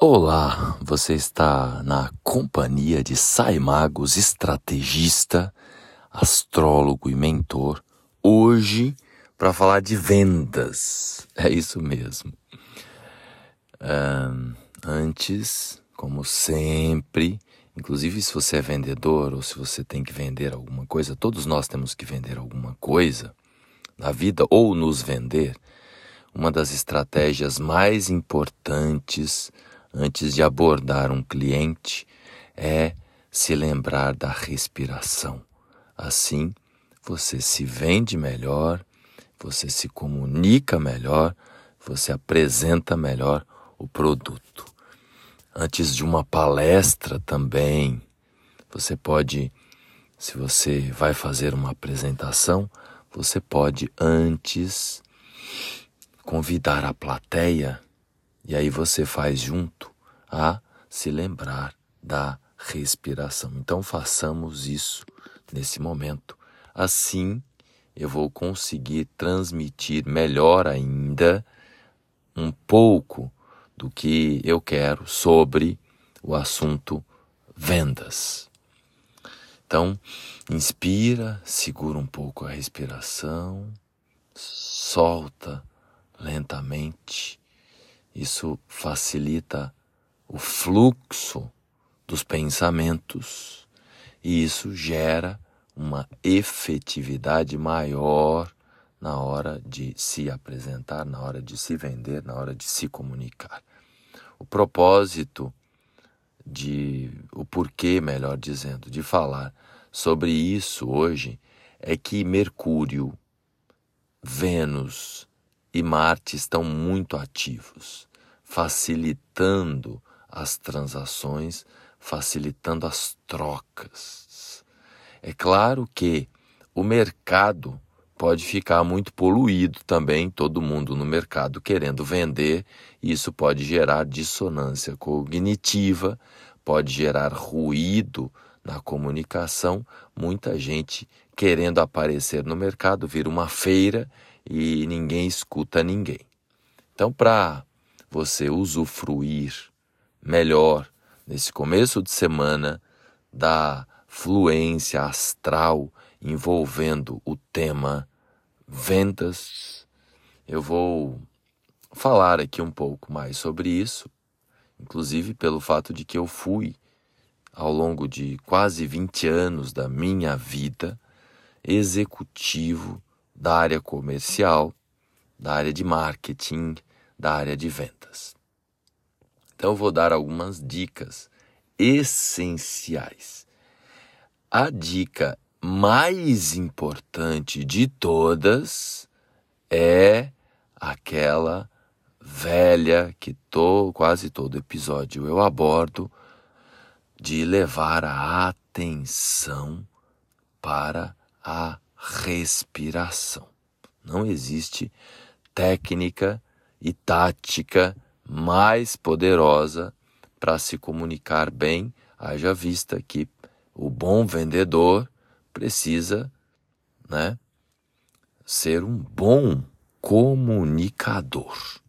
Olá, você está na companhia de Sai Magos, estrategista, astrólogo e mentor. Hoje, para falar de vendas. É isso mesmo. Um, antes, como sempre, inclusive se você é vendedor ou se você tem que vender alguma coisa, todos nós temos que vender alguma coisa na vida ou nos vender. Uma das estratégias mais importantes antes de abordar um cliente é se lembrar da respiração. Assim, você se vende melhor, você se comunica melhor, você apresenta melhor o produto. Antes de uma palestra também, você pode, se você vai fazer uma apresentação, você pode antes convidar a plateia e aí você faz junto a se lembrar da respiração. Então façamos isso nesse momento. Assim eu vou conseguir transmitir melhor ainda um pouco do que eu quero sobre o assunto vendas. Então, inspira, segura um pouco a respiração, solta lentamente isso facilita o fluxo dos pensamentos e isso gera uma efetividade maior na hora de se apresentar, na hora de se vender, na hora de se comunicar. O propósito de o porquê, melhor dizendo, de falar sobre isso hoje é que Mercúrio, Vênus e Marte estão muito ativos facilitando as transações, facilitando as trocas. É claro que o mercado pode ficar muito poluído também, todo mundo no mercado querendo vender, e isso pode gerar dissonância cognitiva, pode gerar ruído na comunicação, muita gente querendo aparecer no mercado, vira uma feira e ninguém escuta ninguém. Então, para você usufruir melhor nesse começo de semana da fluência astral envolvendo o tema vendas. Eu vou falar aqui um pouco mais sobre isso, inclusive pelo fato de que eu fui ao longo de quase 20 anos da minha vida executivo da área comercial, da área de marketing, da área de vendas. Então, eu vou dar algumas dicas essenciais. A dica mais importante de todas é aquela velha que tô, quase todo episódio eu abordo de levar a atenção para a respiração. Não existe técnica e tática mais poderosa para se comunicar bem, haja vista que o bom vendedor precisa, né, ser um bom comunicador.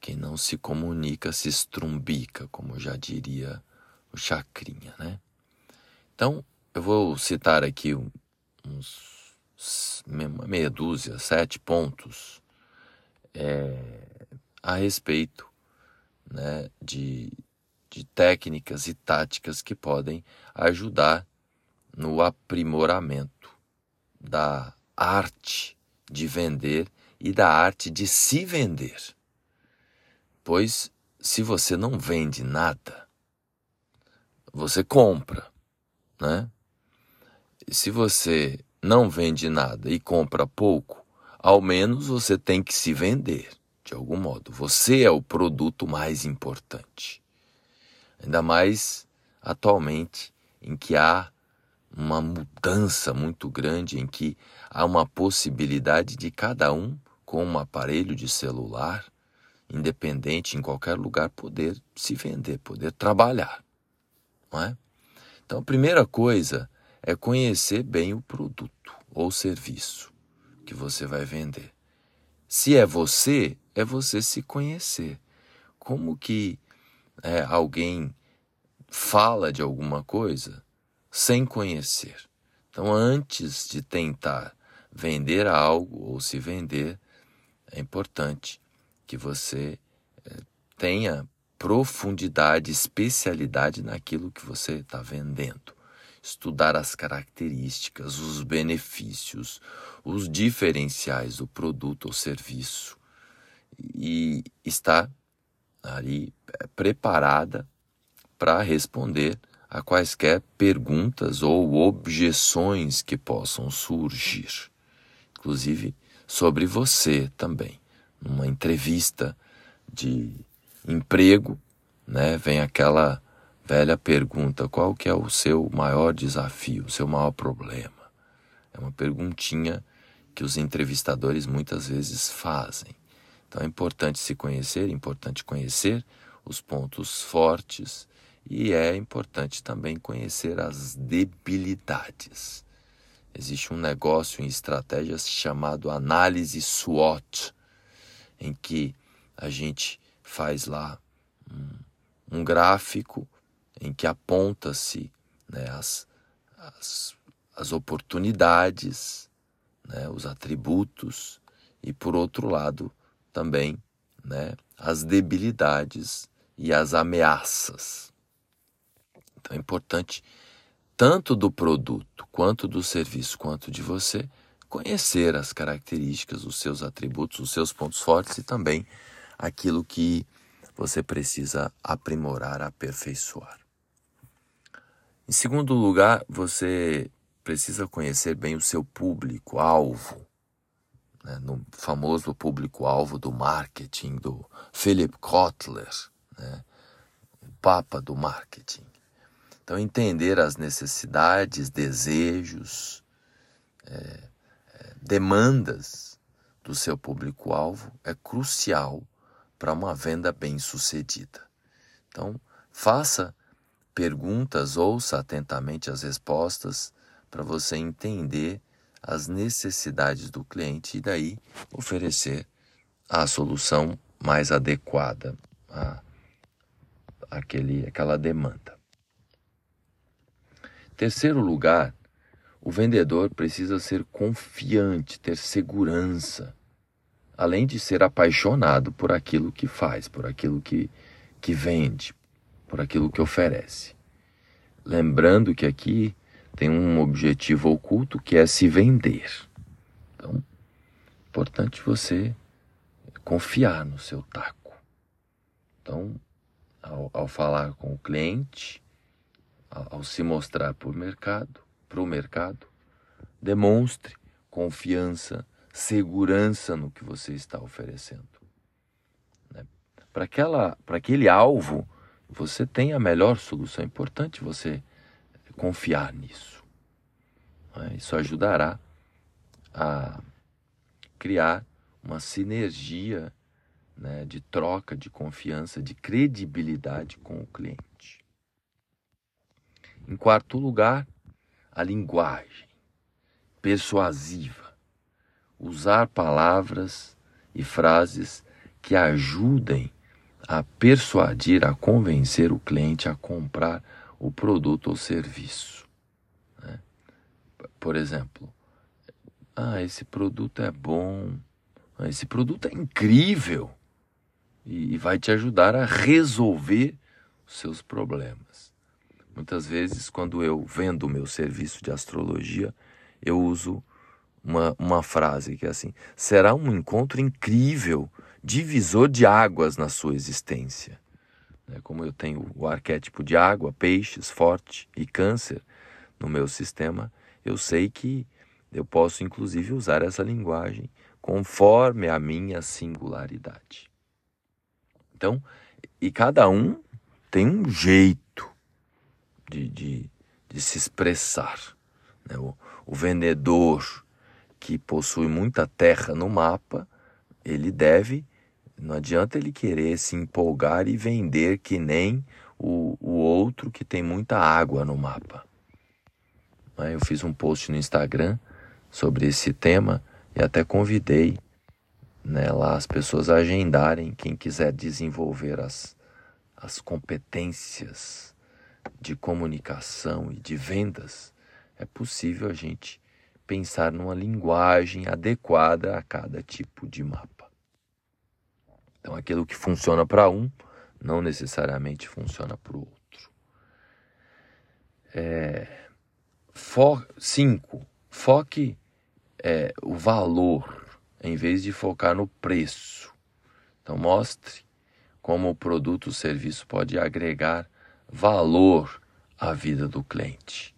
Quem não se comunica se estrumbica, como já diria o Chacrinha, né? Então, eu vou citar aqui uns meia dúzia, sete pontos é, a respeito né, de, de técnicas e táticas que podem ajudar no aprimoramento da arte de vender e da arte de se vender. Pois se você não vende nada, você compra, né? Se você não vende nada e compra pouco, ao menos você tem que se vender de algum modo. Você é o produto mais importante. Ainda mais atualmente em que há uma mudança muito grande, em que há uma possibilidade de cada um com um aparelho de celular, independente em qualquer lugar, poder se vender, poder trabalhar. Não é? Então, a primeira coisa é conhecer bem o produto ou serviço que você vai vender. Se é você, é você se conhecer. como que é, alguém fala de alguma coisa sem conhecer. Então, antes de tentar vender algo ou se vender, é importante que você é, tenha profundidade, especialidade naquilo que você está vendendo. Estudar as características, os benefícios, os diferenciais do produto ou serviço e estar ali é, preparada para responder a quaisquer perguntas ou objeções que possam surgir, inclusive sobre você também. Numa entrevista de emprego, né, vem aquela velha pergunta: qual que é o seu maior desafio, o seu maior problema? É uma perguntinha que os entrevistadores muitas vezes fazem. Então é importante se conhecer, é importante conhecer os pontos fortes e é importante também conhecer as debilidades. Existe um negócio em estratégias chamado análise SWOT, em que a gente faz lá um, gráfico em que aponta-se né, as, as, as oportunidades, né, os atributos, e por outro lado também né, as debilidades e as ameaças. Então é importante, tanto do produto, quanto do serviço, quanto de você, conhecer as características, os seus atributos, os seus pontos fortes e também aquilo que você precisa aprimorar, aperfeiçoar. Em segundo lugar, você precisa conhecer bem o seu público-alvo, né? no famoso público-alvo do marketing do Philip Kotler, né? o papa do marketing. Então, entender as necessidades, desejos, é, é, demandas do seu público-alvo é crucial para uma venda bem-sucedida. Então, faça perguntas, ouça atentamente as respostas para você entender as necessidades do cliente e daí oferecer a solução mais adequada a aquele, aquela demanda. Terceiro lugar, o vendedor precisa ser confiante, ter segurança, além de ser apaixonado por aquilo que faz, por aquilo que, que vende, por aquilo que oferece. Lembrando que aqui tem um objetivo oculto que é se vender. Então, é importante você confiar no seu taco. Então, ao, ao falar com o cliente, ao se mostrar para o mercado, para o mercado, demonstre confiança, segurança no que você está oferecendo. Né? Para aquele alvo, você tem a melhor solução. É importante você confiar nisso. Né? Isso ajudará a criar uma sinergia né, de troca, de confiança, de credibilidade com o cliente. Em quarto lugar, a linguagem persuasiva. Usar palavras e frases que ajudem a persuadir, a convencer o cliente a comprar o produto ou serviço. Né? Por exemplo, ah, esse produto é bom, ah, esse produto é incrível e vai te ajudar a resolver os seus problemas. Muitas vezes, quando eu vendo o meu serviço de astrologia, eu uso uma, uma frase que é assim: será um encontro incrível, divisor de águas na sua existência. Né, como eu tenho o arquétipo de água, peixes, forte e câncer no meu sistema, eu sei que eu posso inclusive usar essa linguagem conforme a minha singularidade. Então, e cada um tem um jeito de, de, de se expressar. Né? O, o vendedor que possui muita terra no mapa, ele deve, não adianta ele querer se empolgar e vender que nem o, o outro que tem muita água no mapa. Né? Eu fiz um post no Instagram sobre esse tema e até convidei né, lá as pessoas agendarem, quem quiser desenvolver as, as competências de comunicação e de vendas, é possível a gente pensar numa linguagem adequada a cada tipo de mapa. Então, aquilo que funciona para um não necessariamente funciona para o outro. É, fo cinco, foque é, o valor em vez de focar no preço. Então, mostre como o produto ou serviço pode agregar valor à vida do cliente.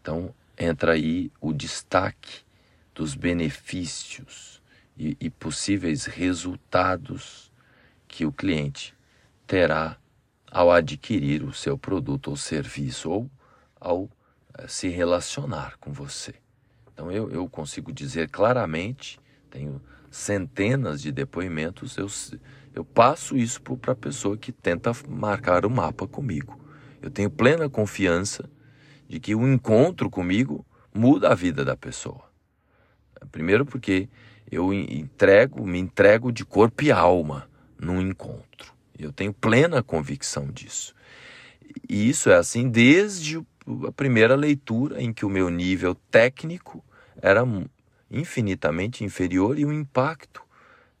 Então, entra aí o destaque dos benefícios e, e possíveis resultados que o cliente terá ao adquirir o seu produto ou serviço ou ao eh, se relacionar com você. Então eu, eu consigo dizer claramente, tenho centenas de depoimentos, eu, eu passo isso para a pessoa que tenta marcar o mapa comigo. Eu tenho plena confiança de que o encontro comigo muda a vida da pessoa. Primeiro porque eu entrego, me entrego de corpo e alma num encontro. Eu tenho plena convicção disso. E isso é assim desde a primeira leitura em que o meu nível técnico era infinitamente inferior e o impacto.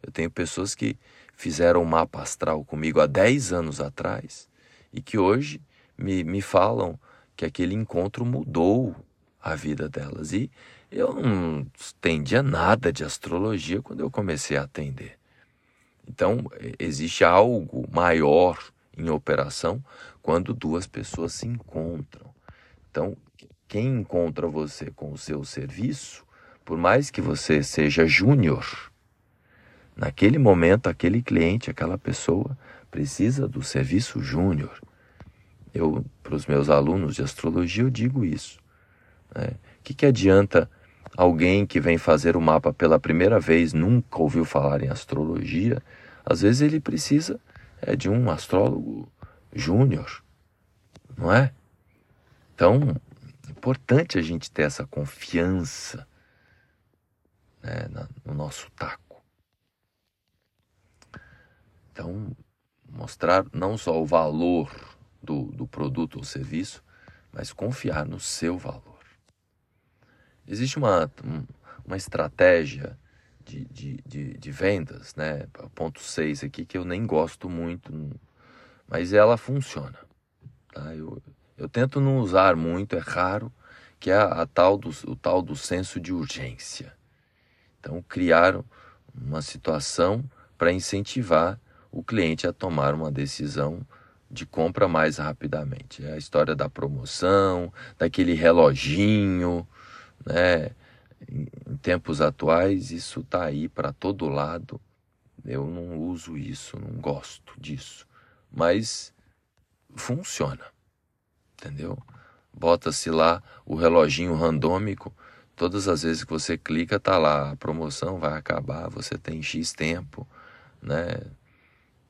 Eu tenho pessoas que fizeram o mapa astral comigo há 10 anos atrás e que hoje me, me falam que aquele encontro mudou a vida delas. E eu não entendia nada de astrologia quando eu comecei a atender. Então, existe algo maior em operação quando duas pessoas se encontram. Então, quem encontra você com o seu serviço, por mais que você seja júnior, naquele momento, aquele cliente, aquela pessoa precisa do serviço júnior. Eu, para os meus alunos de astrologia, eu digo isso. O né? que, que adianta alguém que vem fazer o mapa pela primeira vez, nunca ouviu falar em astrologia, às vezes ele precisa é, de um astrólogo júnior, não é? Então, é importante a gente ter essa confiança né, no nosso taco. Então, mostrar não só o valor do, do produto ou serviço, mas confiar no seu valor. Existe uma, uma estratégia de, de, de, de vendas, né? Ponto 6 aqui, que eu nem gosto muito, mas ela funciona. Tá? Eu, eu tento não usar muito, é raro, que é a, a tal do, o tal do senso de urgência. Então, criar uma situação para incentivar o cliente a tomar uma decisão de compra mais rapidamente. É a história da promoção, daquele reloginho, né? Em tempos atuais, isso está aí para todo lado. Eu não uso isso, não gosto disso. Mas funciona, entendeu? Bota-se lá o reloginho randômico. Todas as vezes que você clica, tá lá, a promoção vai acabar, você tem X tempo, né?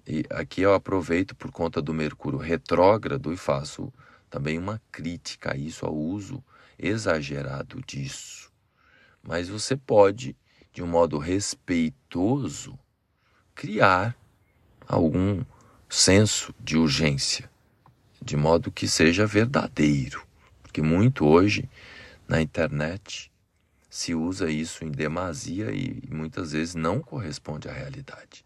E aqui eu aproveito por conta do Mercúrio retrógrado e faço também uma crítica a isso, ao uso exagerado disso. Mas você pode, de um modo respeitoso, criar algum senso de urgência, de modo que seja verdadeiro. Porque muito hoje na internet se usa isso em demasia e muitas vezes não corresponde à realidade.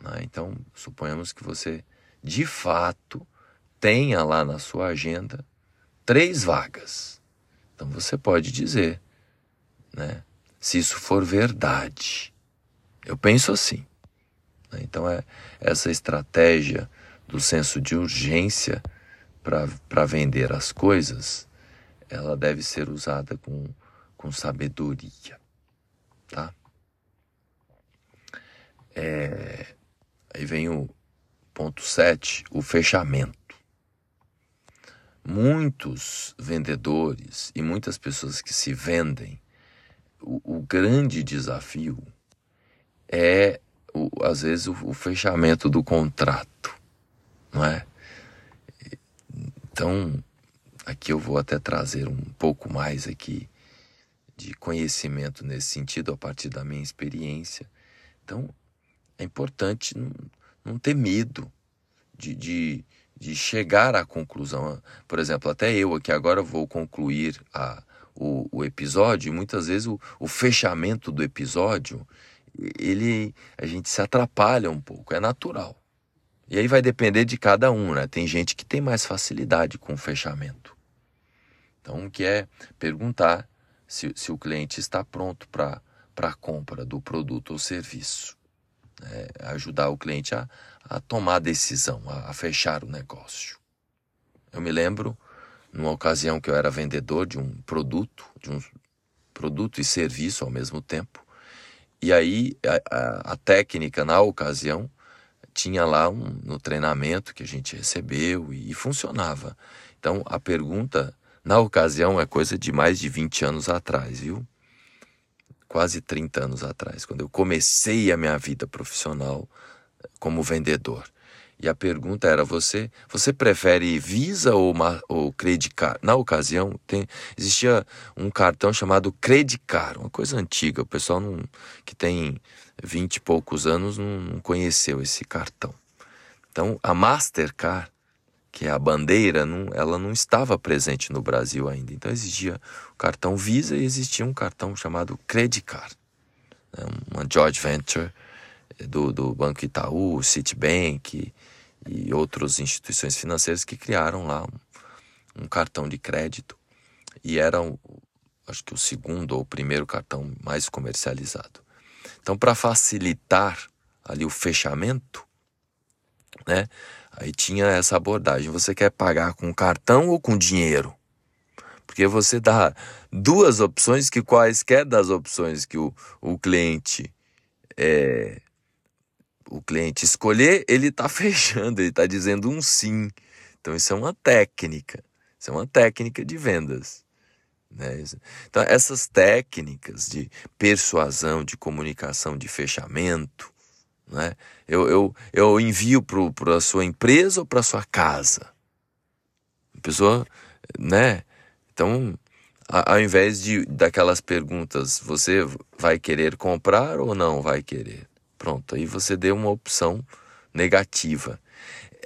Né? Então, suponhamos que você, de fato, tenha lá na sua agenda três vagas. Então, você pode dizer, né? Se isso for verdade. Eu penso assim. Né? Então, é essa estratégia do senso de urgência para vender as coisas, ela deve ser usada com, com sabedoria, tá? É, Aí vem o ponto 7, o fechamento. Muitos vendedores e muitas pessoas que se vendem, o, o grande desafio é, o, às vezes, o, o fechamento do contrato, não é? Então, aqui eu vou até trazer um pouco mais aqui de conhecimento nesse sentido a partir da minha experiência Então, é importante não, não ter medo de, de, de, chegar à conclusão. Por exemplo, até eu aqui agora vou concluir a, o, o episódio, e muitas vezes o, o fechamento do episódio, ele a gente se atrapalha um pouco, é natural. E aí vai depender de cada um, né? Tem gente que tem mais facilidade com o fechamento. Então, o que é perguntar se, se o cliente está pronto para a compra do produto ou serviço. É, ajudar o cliente a, a tomar a decisão, a, a fechar o negócio. Eu me lembro, numa ocasião que eu era vendedor de um produto, de um produto e serviço ao mesmo tempo, e aí a, a, a técnica na ocasião tinha lá um, no treinamento que a gente recebeu e, e funcionava. Então a pergunta na ocasião é coisa de mais de 20 anos atrás, viu? Quase 30 anos atrás, quando eu comecei a minha vida profissional como vendedor. E a pergunta era: você, você prefere Visa ou, ou Credicar? Na ocasião, tem, existia um cartão chamado Credicar, uma coisa antiga. O pessoal não, que tem vinte e poucos anos não, não conheceu esse cartão. Então, a Mastercard, que é a bandeira, não, ela não estava presente no Brasil ainda. Então, existia o cartão Visa e existia um cartão chamado Credicar, né? uma joint venture do, do Banco Itaú, Citibank e outras instituições financeiras que criaram lá um, um cartão de crédito e era, acho que o segundo ou o primeiro cartão mais comercializado. Então, para facilitar ali o fechamento, né? Aí tinha essa abordagem. Você quer pagar com cartão ou com dinheiro? Porque você dá duas opções que quaisquer das opções que o, o cliente é, o cliente escolher, ele está fechando, ele está dizendo um sim. Então isso é uma técnica, isso é uma técnica de vendas. Né? Então essas técnicas de persuasão, de comunicação, de fechamento, né? eu, eu, eu envio para a sua empresa ou para a sua casa? A pessoa, né? Então, ao invés de daquelas perguntas, você vai querer comprar ou não vai querer? Pronto, aí você deu uma opção negativa.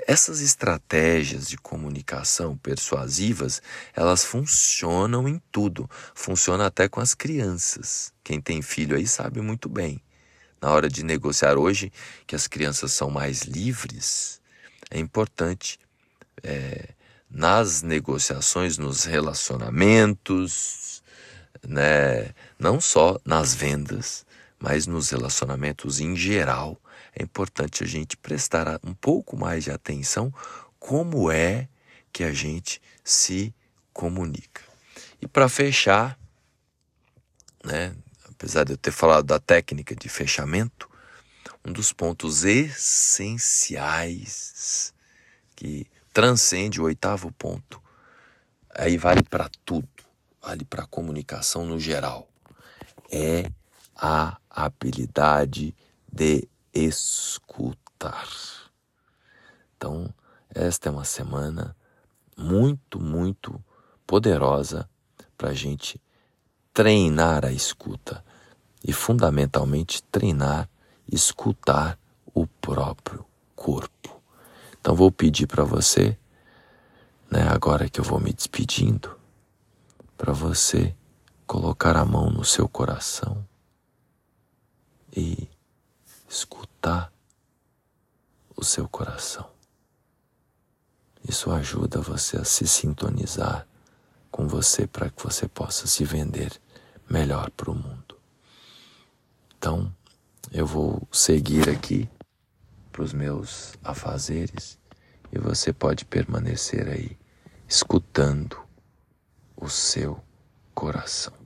Essas estratégias de comunicação persuasivas, elas funcionam em tudo. Funciona até com as crianças. Quem tem filho aí sabe muito bem. Na hora de negociar hoje, que as crianças são mais livres, é importante é, nas negociações, nos relacionamentos, né, não só nas vendas, mas nos relacionamentos em geral, é importante a gente prestar um pouco mais de atenção como é que a gente se comunica. E para fechar, né, apesar de eu ter falado da técnica de fechamento, um dos pontos essenciais que transcende o oitavo ponto, aí vale para tudo, vale para a comunicação no geral, é a habilidade de escutar. Então, esta é uma semana muito, muito poderosa para a gente treinar a escuta e, fundamentalmente, treinar, escutar o próprio corpo. Então, vou pedir para você, né, agora que eu vou me despedindo, para você colocar a mão no seu coração e escutar o seu coração. Isso ajuda você a se sintonizar com você para que você possa se vender melhor para o mundo. Então, eu vou seguir aqui para os meus afazeres e você pode permanecer aí escutando o seu coração.